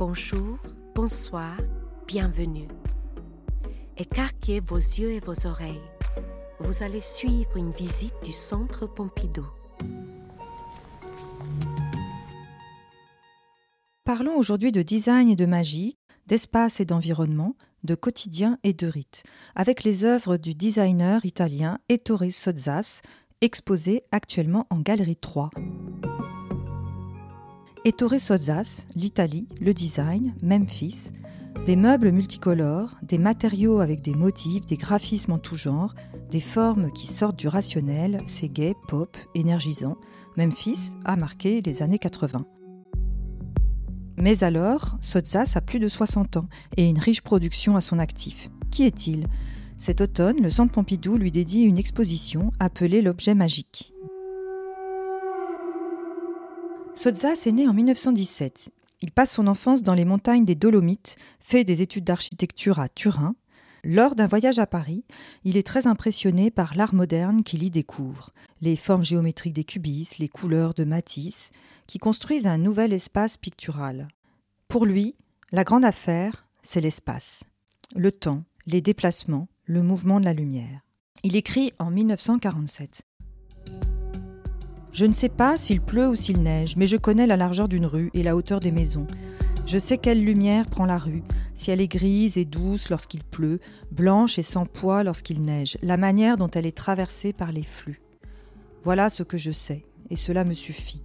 Bonjour, bonsoir, bienvenue. Écarquez vos yeux et vos oreilles. Vous allez suivre une visite du Centre Pompidou. Parlons aujourd'hui de design et de magie, d'espace et d'environnement, de quotidien et de rite, avec les œuvres du designer italien Ettore Sozzas, exposées actuellement en Galerie 3. Ettore Sozzas, l'Italie, le design, Memphis, des meubles multicolores, des matériaux avec des motifs, des graphismes en tout genre, des formes qui sortent du rationnel, c'est gai, pop, énergisant. Memphis a marqué les années 80. Mais alors, Sozzas a plus de 60 ans et une riche production à son actif. Qui est-il? Cet automne, le Centre Pompidou lui dédie une exposition appelée L'objet magique. Sozzas est né en 1917. Il passe son enfance dans les montagnes des Dolomites, fait des études d'architecture à Turin. Lors d'un voyage à Paris, il est très impressionné par l'art moderne qu'il y découvre, les formes géométriques des cubistes, les couleurs de Matisse, qui construisent un nouvel espace pictural. Pour lui, la grande affaire, c'est l'espace, le temps, les déplacements, le mouvement de la lumière. Il écrit en 1947 je ne sais pas s'il pleut ou s'il neige, mais je connais la largeur d'une rue et la hauteur des maisons. Je sais quelle lumière prend la rue, si elle est grise et douce lorsqu'il pleut, blanche et sans poids lorsqu'il neige, la manière dont elle est traversée par les flux. Voilà ce que je sais, et cela me suffit.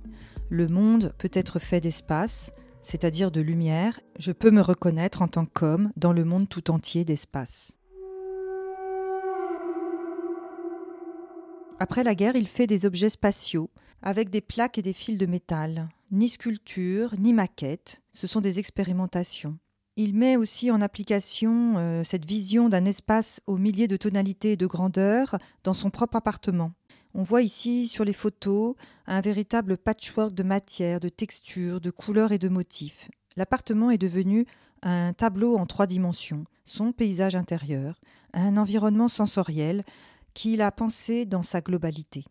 Le monde peut être fait d'espace, c'est-à-dire de lumière, je peux me reconnaître en tant qu'homme dans le monde tout entier d'espace. Après la guerre, il fait des objets spatiaux, avec des plaques et des fils de métal. Ni sculpture, ni maquette, ce sont des expérimentations. Il met aussi en application euh, cette vision d'un espace aux milliers de tonalités et de grandeurs dans son propre appartement. On voit ici sur les photos un véritable patchwork de matière, de textures, de couleurs et de motifs. L'appartement est devenu un tableau en trois dimensions, son paysage intérieur, un environnement sensoriel, qu'il a pensé dans sa globalité.